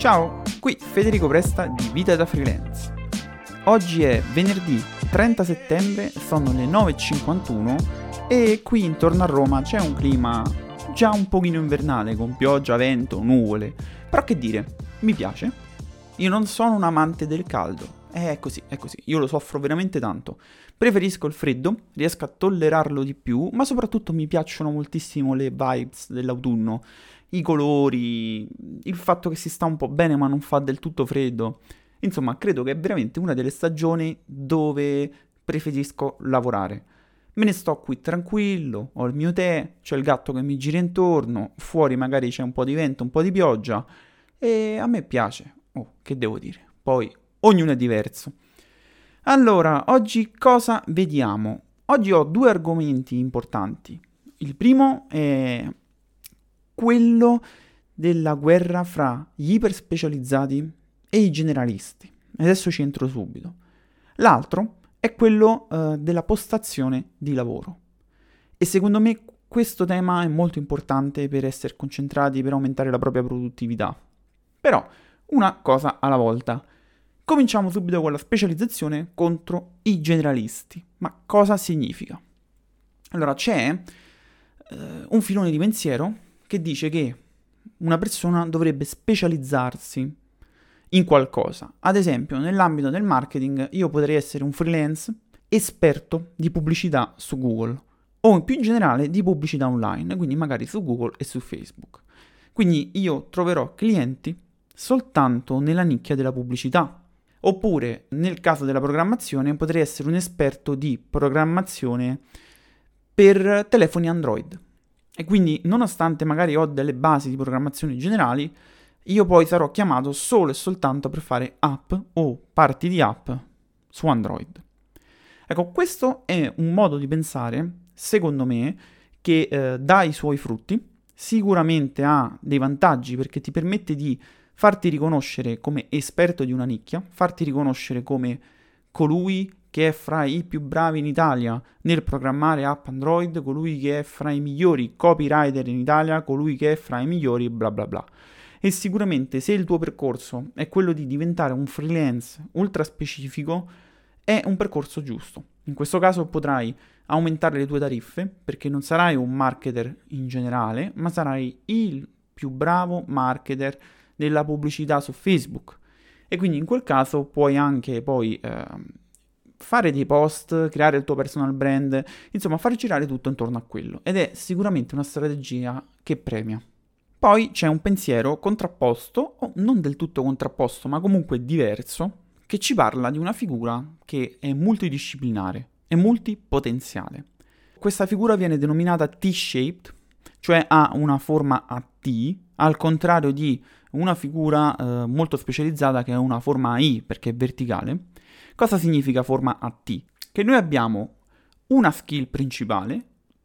Ciao, qui Federico Presta di Vita da Freelance. Oggi è venerdì 30 settembre, sono le 9.51 e qui intorno a Roma c'è un clima già un pochino invernale con pioggia, vento, nuvole. Però che dire, mi piace. Io non sono un amante del caldo, è così, è così, io lo soffro veramente tanto. Preferisco il freddo, riesco a tollerarlo di più, ma soprattutto mi piacciono moltissimo le vibes dell'autunno, i colori, il fatto che si sta un po' bene ma non fa del tutto freddo. Insomma, credo che è veramente una delle stagioni dove preferisco lavorare. Me ne sto qui tranquillo, ho il mio tè, c'è il gatto che mi gira intorno, fuori magari c'è un po' di vento, un po' di pioggia e a me piace. Oh, che devo dire? Poi ognuno è diverso. Allora, oggi cosa vediamo? Oggi ho due argomenti importanti. Il primo è quello della guerra fra gli iperspecializzati e i generalisti. Adesso ci entro subito. L'altro è quello uh, della postazione di lavoro. E secondo me questo tema è molto importante per essere concentrati, per aumentare la propria produttività. Però, una cosa alla volta. Cominciamo subito con la specializzazione contro i generalisti. Ma cosa significa? Allora, c'è uh, un filone di pensiero che dice che una persona dovrebbe specializzarsi in qualcosa. Ad esempio, nell'ambito del marketing, io potrei essere un freelance esperto di pubblicità su Google o più in generale di pubblicità online, quindi magari su Google e su Facebook. Quindi io troverò clienti soltanto nella nicchia della pubblicità Oppure, nel caso della programmazione, potrei essere un esperto di programmazione per telefoni Android. E quindi, nonostante magari ho delle basi di programmazione generali, io poi sarò chiamato solo e soltanto per fare app o parti di app su Android. Ecco, questo è un modo di pensare, secondo me, che eh, dà i suoi frutti, sicuramente ha dei vantaggi perché ti permette di farti riconoscere come esperto di una nicchia, farti riconoscere come colui che è fra i più bravi in Italia nel programmare app Android, colui che è fra i migliori copywriter in Italia, colui che è fra i migliori bla bla bla. E sicuramente se il tuo percorso è quello di diventare un freelance ultra specifico, è un percorso giusto. In questo caso potrai aumentare le tue tariffe perché non sarai un marketer in generale, ma sarai il più bravo marketer della pubblicità su Facebook. E quindi in quel caso puoi anche poi eh, fare dei post, creare il tuo personal brand, insomma far girare tutto intorno a quello. Ed è sicuramente una strategia che premia. Poi c'è un pensiero contrapposto, o non del tutto contrapposto, ma comunque diverso, che ci parla di una figura che è multidisciplinare e multipotenziale. Questa figura viene denominata T-shaped, cioè ha una forma a T, al contrario di una figura eh, molto specializzata che è una forma I perché è verticale. Cosa significa forma a T? Che noi abbiamo una skill principale,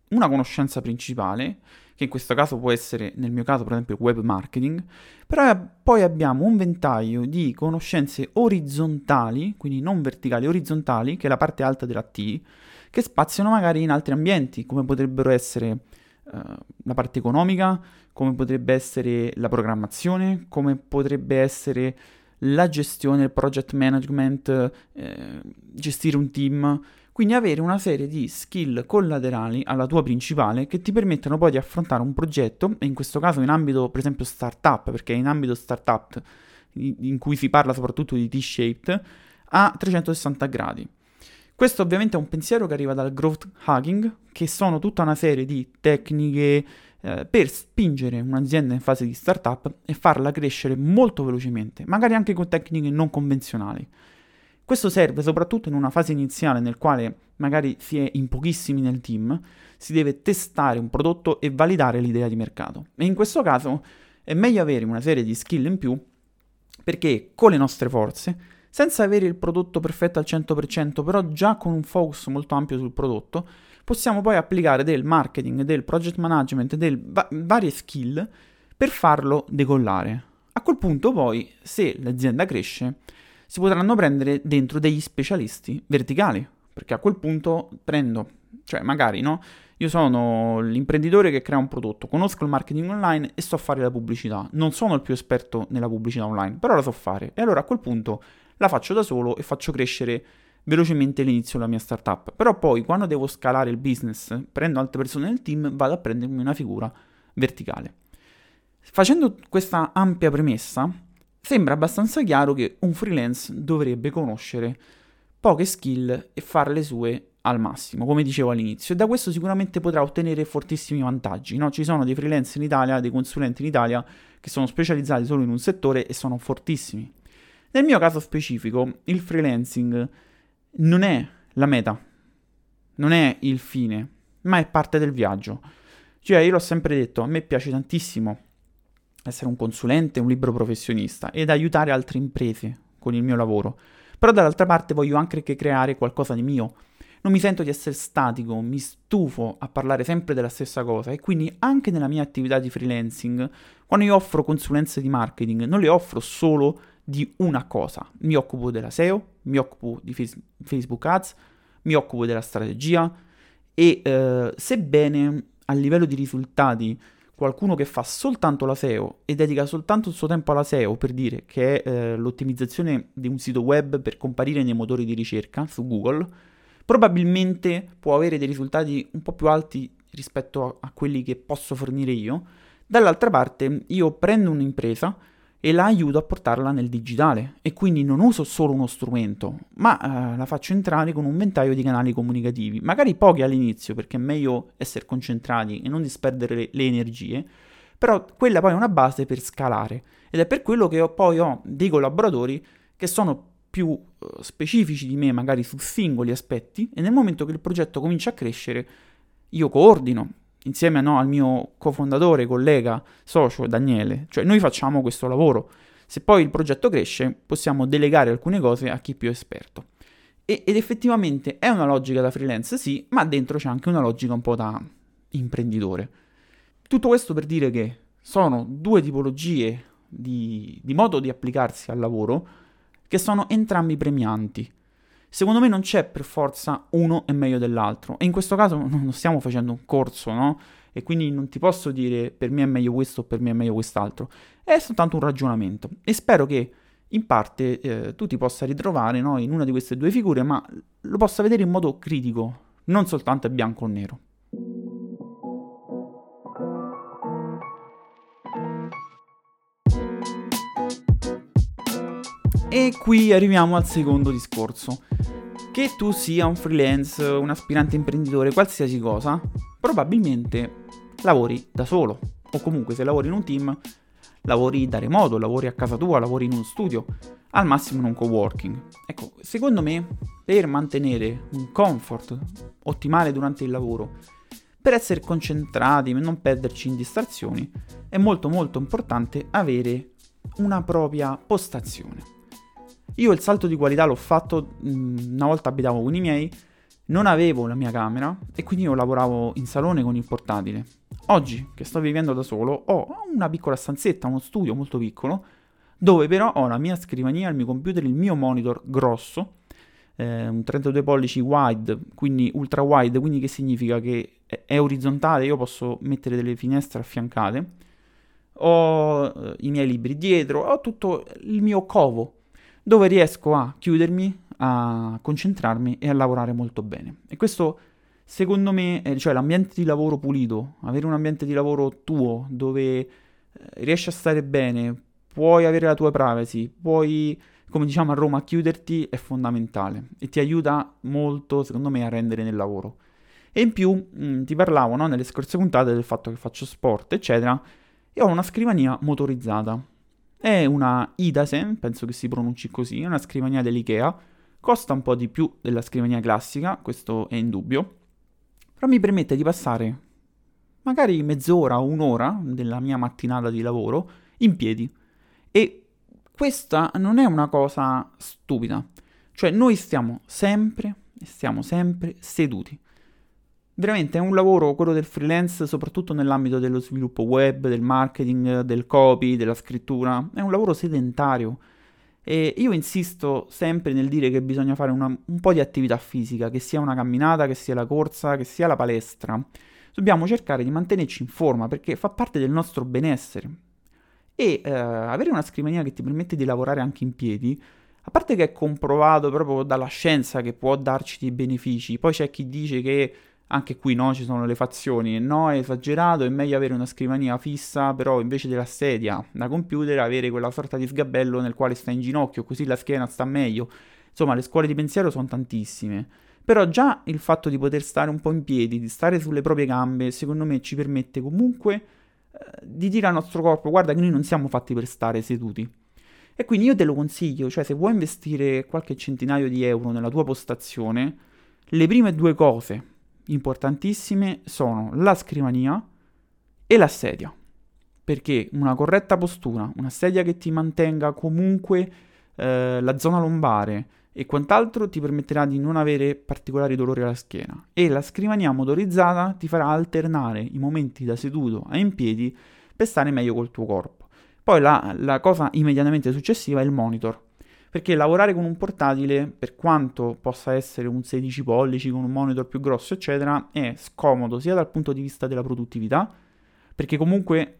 una conoscenza principale, che in questo caso può essere, nel mio caso per esempio, web marketing, però poi abbiamo un ventaglio di conoscenze orizzontali, quindi non verticali, orizzontali, che è la parte alta della T, che spaziano magari in altri ambienti, come potrebbero essere la parte economica, come potrebbe essere la programmazione, come potrebbe essere la gestione, il project management, eh, gestire un team. Quindi avere una serie di skill collaterali alla tua principale che ti permettono poi di affrontare un progetto, e in questo caso in ambito per esempio startup, perché in ambito startup in cui si parla soprattutto di T-shaped, a 360 gradi. Questo ovviamente è un pensiero che arriva dal growth hacking, che sono tutta una serie di tecniche, eh, per spingere un'azienda in fase di startup e farla crescere molto velocemente, magari anche con tecniche non convenzionali. Questo serve soprattutto in una fase iniziale nel quale magari si è in pochissimi nel team, si deve testare un prodotto e validare l'idea di mercato. E in questo caso è meglio avere una serie di skill in più perché con le nostre forze, senza avere il prodotto perfetto al 100%, però già con un focus molto ampio sul prodotto, possiamo poi applicare del marketing, del project management, del va- varie skill per farlo decollare. A quel punto poi, se l'azienda cresce, si potranno prendere dentro degli specialisti verticali, perché a quel punto prendo, cioè magari no, Io sono l'imprenditore che crea un prodotto, conosco il marketing online e so fare la pubblicità. Non sono il più esperto nella pubblicità online, però la so fare. E allora a quel punto la faccio da solo e faccio crescere velocemente l'inizio della mia startup. Però poi quando devo scalare il business, prendo altre persone nel team, vado a prendermi una figura verticale. Facendo questa ampia premessa, sembra abbastanza chiaro che un freelance dovrebbe conoscere poche skill e fare le sue al massimo, come dicevo all'inizio, e da questo sicuramente potrà ottenere fortissimi vantaggi. No? Ci sono dei freelance in Italia, dei consulenti in Italia che sono specializzati solo in un settore e sono fortissimi. Nel mio caso specifico, il freelancing non è la meta, non è il fine, ma è parte del viaggio. Cioè, io l'ho sempre detto, a me piace tantissimo essere un consulente, un libero professionista ed aiutare altre imprese con il mio lavoro. Però dall'altra parte voglio anche creare qualcosa di mio. Non mi sento di essere statico, mi stufo a parlare sempre della stessa cosa e quindi anche nella mia attività di freelancing, quando io offro consulenze di marketing, non le offro solo di una cosa. Mi occupo della SEO, mi occupo di Facebook Ads, mi occupo della strategia e eh, sebbene a livello di risultati qualcuno che fa soltanto la SEO e dedica soltanto il suo tempo alla SEO per dire che è eh, l'ottimizzazione di un sito web per comparire nei motori di ricerca su Google, probabilmente può avere dei risultati un po' più alti rispetto a, a quelli che posso fornire io. Dall'altra parte io prendo un'impresa e la aiuto a portarla nel digitale. E quindi non uso solo uno strumento, ma eh, la faccio entrare con un ventaglio di canali comunicativi, magari pochi all'inizio perché è meglio essere concentrati e non disperdere le, le energie, però quella poi è una base per scalare. Ed è per quello che ho, poi ho dei collaboratori che sono più uh, specifici di me magari su singoli aspetti e nel momento che il progetto comincia a crescere io coordino, insieme no, al mio cofondatore, collega, socio Daniele. Cioè noi facciamo questo lavoro. Se poi il progetto cresce, possiamo delegare alcune cose a chi è più esperto. E, ed effettivamente è una logica da freelance, sì, ma dentro c'è anche una logica un po' da imprenditore. Tutto questo per dire che sono due tipologie di, di modo di applicarsi al lavoro che sono entrambi premianti. Secondo me non c'è per forza uno è meglio dell'altro. E in questo caso non stiamo facendo un corso, no? E quindi non ti posso dire per me è meglio questo o per me è meglio quest'altro. È soltanto un ragionamento. E spero che in parte eh, tu ti possa ritrovare no, in una di queste due figure, ma lo possa vedere in modo critico, non soltanto bianco o nero. E qui arriviamo al secondo discorso. Che tu sia un freelance, un aspirante imprenditore, qualsiasi cosa, probabilmente lavori da solo. O comunque se lavori in un team, lavori da remoto, lavori a casa tua, lavori in uno studio, al massimo in un coworking. Ecco, secondo me, per mantenere un comfort ottimale durante il lavoro, per essere concentrati, per non perderci in distrazioni, è molto molto importante avere una propria postazione. Io il salto di qualità l'ho fatto mm, una volta abitavo con i miei, non avevo la mia camera e quindi io lavoravo in salone con il portatile. Oggi, che sto vivendo da solo, ho una piccola stanzetta, uno studio molto piccolo, dove però ho la mia scrivania, il mio computer, il mio monitor grosso, eh, un 32 pollici wide, quindi ultra wide, quindi che significa che è orizzontale, io posso mettere delle finestre affiancate, ho eh, i miei libri dietro, ho tutto il mio covo dove riesco a chiudermi, a concentrarmi e a lavorare molto bene. E questo secondo me, cioè l'ambiente di lavoro pulito, avere un ambiente di lavoro tuo dove eh, riesci a stare bene, puoi avere la tua privacy, puoi, come diciamo a Roma, chiuderti è fondamentale e ti aiuta molto, secondo me, a rendere nel lavoro. E in più mh, mm, ti parlavo no, nelle scorse puntate del fatto che faccio sport, eccetera, e ho una scrivania motorizzata. È una Idasen, penso che si pronunci così, una scrivania dell'IKEA, costa un po' di più della scrivania classica, questo è indubbio, però mi permette di passare magari mezz'ora o un'ora della mia mattinata di lavoro in piedi. E questa non è una cosa stupida, cioè noi stiamo sempre, stiamo sempre seduti. Veramente è un lavoro, quello del freelance, soprattutto nell'ambito dello sviluppo web, del marketing, del copy, della scrittura, è un lavoro sedentario E io insisto sempre nel dire che bisogna fare una, un po' di attività fisica, che sia una camminata, che sia la corsa, che sia la palestra. Dobbiamo cercare di mantenerci in forma perché fa parte del nostro benessere. E eh, avere una scrivania che ti permette di lavorare anche in piedi, a parte che è comprovato proprio dalla scienza che può darci dei benefici, poi c'è chi dice che anche qui no, ci sono le fazioni, no è esagerato, è meglio avere una scrivania fissa, però invece della sedia da computer avere quella sorta di sgabello nel quale sta in ginocchio, così la schiena sta meglio. Insomma, le scuole di pensiero sono tantissime. Però già il fatto di poter stare un po' in piedi, di stare sulle proprie gambe, secondo me ci permette comunque eh, di dire al nostro corpo guarda che noi non siamo fatti per stare seduti. E quindi io te lo consiglio, cioè se vuoi investire qualche centinaio di euro nella tua postazione, le prime due cose importantissime sono la scrivania e la sedia. Perché una corretta postura, una sedia che ti mantenga comunque eh, la zona lombare e quant'altro ti permetterà di non avere particolari dolori alla schiena. E la scrivania motorizzata ti farà alternare i momenti da seduto a in piedi per stare meglio col tuo corpo. Poi la, la cosa immediatamente successiva è il monitor perché lavorare con un portatile, per quanto possa essere un 16 pollici con un monitor più grosso, eccetera, è scomodo sia dal punto di vista della produttività, perché comunque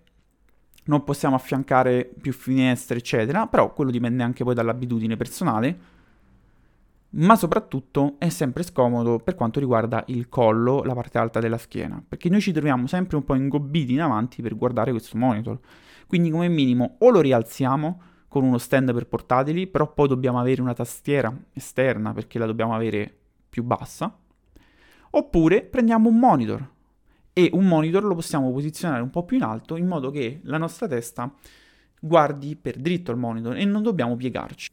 non possiamo affiancare più finestre, eccetera, però quello dipende anche poi dall'abitudine personale, ma soprattutto è sempre scomodo per quanto riguarda il collo, la parte alta della schiena, perché noi ci troviamo sempre un po' ingobbiti in avanti per guardare questo monitor. Quindi come minimo o lo rialziamo con uno stand per portatili, però poi dobbiamo avere una tastiera esterna perché la dobbiamo avere più bassa. Oppure prendiamo un monitor e un monitor lo possiamo posizionare un po' più in alto in modo che la nostra testa guardi per dritto al monitor e non dobbiamo piegarci.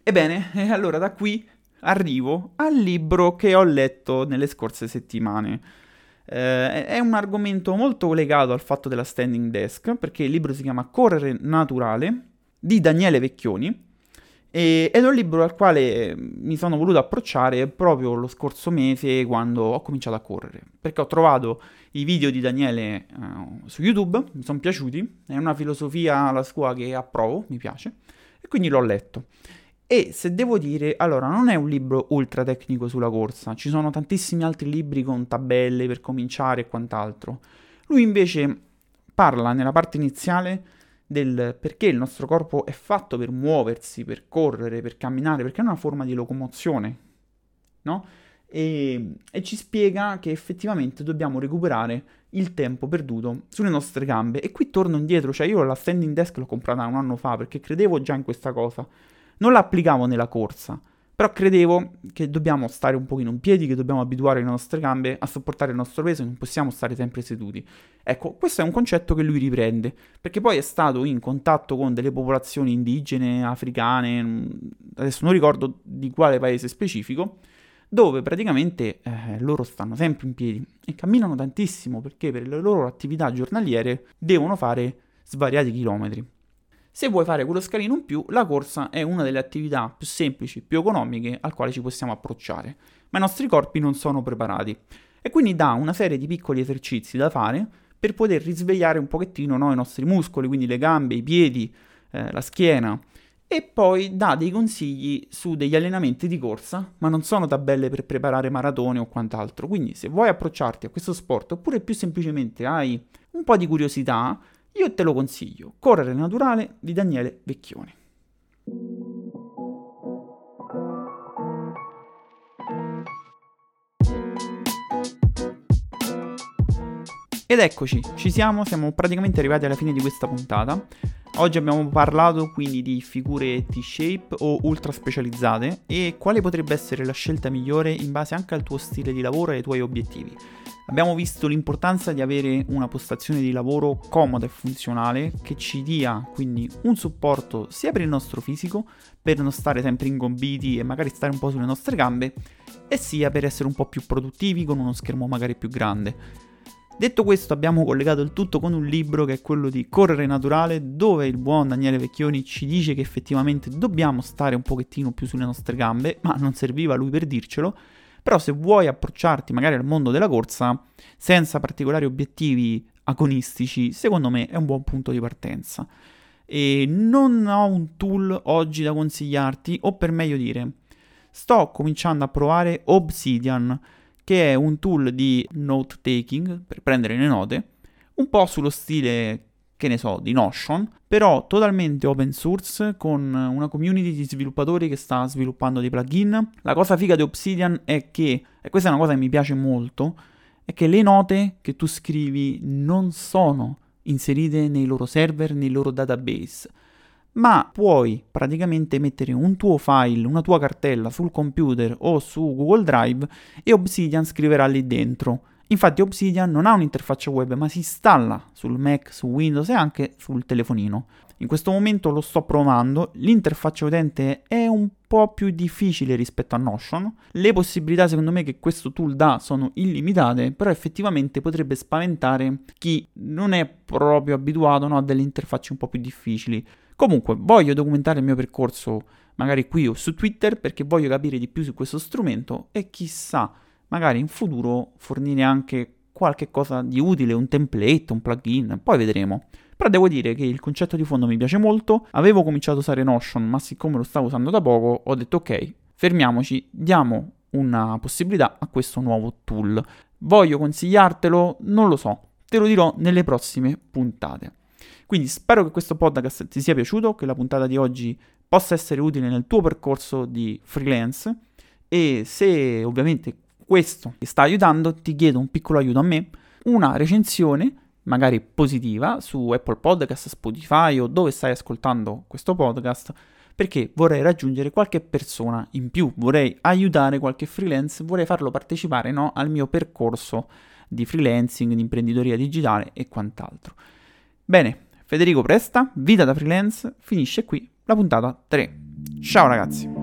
Ebbene, allora da qui arrivo al libro che ho letto nelle scorse settimane. Eh, è un argomento molto legato al fatto della standing desk, perché il libro si chiama Correre naturale di Daniele Vecchioni e, ed è un libro al quale mi sono voluto approcciare proprio lo scorso mese quando ho cominciato a correre, perché ho trovato i video di Daniele uh, su YouTube, mi sono piaciuti, è una filosofia la sua che approvo, mi piace, e quindi l'ho letto. E se devo dire, allora, non è un libro ultra tecnico sulla corsa, ci sono tantissimi altri libri con tabelle per cominciare e quant'altro. Lui invece parla nella parte iniziale del perché il nostro corpo è fatto per muoversi, per correre, per camminare, perché è una forma di locomozione, no? E, e, ci spiega che effettivamente dobbiamo recuperare il tempo perduto sulle nostre gambe. E qui torno indietro, cioè io la standing desk l'ho comprata un anno fa perché credevo già in questa cosa non la applicavo nella corsa, però credevo che dobbiamo stare un pochino in piedi, che dobbiamo abituare le nostre gambe a sopportare il nostro peso, non possiamo stare sempre seduti. Ecco, questo è un concetto che lui riprende, perché poi è stato in contatto con delle popolazioni indigene, africane, mm, adesso non ricordo di quale paese specifico, dove praticamente eh, loro stanno sempre in piedi e camminano tantissimo perché per le loro attività giornaliere devono fare svariati chilometri. Se vuoi fare quello scalino in più, la corsa è una delle attività più semplici, più economiche al quale ci possiamo approcciare, ma i nostri corpi non sono preparati. E quindi dà una serie di piccoli esercizi da fare per poter risvegliare un pochettino no, i nostri muscoli, quindi le gambe, i piedi, eh, la schiena. E poi dà dei consigli su degli allenamenti di corsa, ma non sono tabelle per preparare maratone o quant'altro. Quindi se vuoi approcciarti a questo sport oppure più semplicemente hai un po' di curiosità, io te lo consiglio, Correre naturale di Daniele Vecchioni. Ed eccoci, ci siamo, siamo praticamente arrivati alla fine di questa puntata. Oggi abbiamo parlato quindi di figure T-shape o ultra specializzate e quale potrebbe essere la scelta migliore in base anche al tuo stile di lavoro e ai tuoi obiettivi. Abbiamo visto l'importanza di avere una postazione di lavoro comoda e funzionale che ci dia quindi un supporto sia per il nostro fisico, per non stare sempre ingombiti e magari stare un po' sulle nostre gambe, e sia per essere un po' più produttivi con uno schermo magari più grande. Detto questo abbiamo collegato il tutto con un libro che è quello di Correre Naturale dove il buon Daniele Vecchioni ci dice che effettivamente dobbiamo stare un pochettino più sulle nostre gambe, ma non serviva lui per dircelo, però se vuoi approcciarti magari al mondo della corsa senza particolari obiettivi agonistici, secondo me è un buon punto di partenza. e non ho un tool oggi da consigliarti, o per meglio dire, sto cominciando a provare Obsidian, che è un tool di note taking per prendere le note, un po' sullo stile che ne so, di Notion, però totalmente open source con una community di sviluppatori che sta sviluppando dei plugin. La cosa figa di Obsidian è che, e questa è una cosa che mi piace molto, è che le note che tu scrivi non sono inserite nei loro server, nei loro database, ma puoi praticamente mettere un tuo file, una tua cartella sul computer o su Google Drive e Obsidian scriverà lì dentro Infatti Obsidian non ha un'interfaccia web, ma si installa sul Mac, su Windows e anche sul telefonino. In questo momento lo sto provando, l'interfaccia utente è un po' più difficile rispetto a Notion. Le possibilità secondo me che questo tool dà sono illimitate, però effettivamente potrebbe spaventare chi non è proprio abituato no, a delle interfacce un po' più difficili. Comunque, voglio documentare il mio percorso magari qui o su Twitter perché voglio capire di più su questo strumento e chissà magari in futuro fornire anche qualche cosa di utile, un template, un plugin, poi vedremo. Però devo dire che il concetto di fondo mi piace molto, avevo cominciato a usare Notion, ma siccome lo stavo usando da poco, ho detto ok, fermiamoci, diamo una possibilità a questo nuovo tool. Voglio consigliartelo? Non lo so, te lo dirò nelle prossime puntate. Quindi spero che questo podcast ti sia piaciuto, che la puntata di oggi possa essere utile nel tuo percorso di freelance e se ovviamente questo ti sta aiutando, ti chiedo un piccolo aiuto a me, una recensione magari positiva su Apple Podcast, Spotify o dove stai ascoltando questo podcast perché vorrei raggiungere qualche persona in più, vorrei aiutare qualche freelance, vorrei farlo partecipare no, al mio percorso di freelancing, di imprenditoria digitale e quant'altro. Bene, Federico Presta, Vita da freelance, finisce qui la puntata 3. Ciao ragazzi!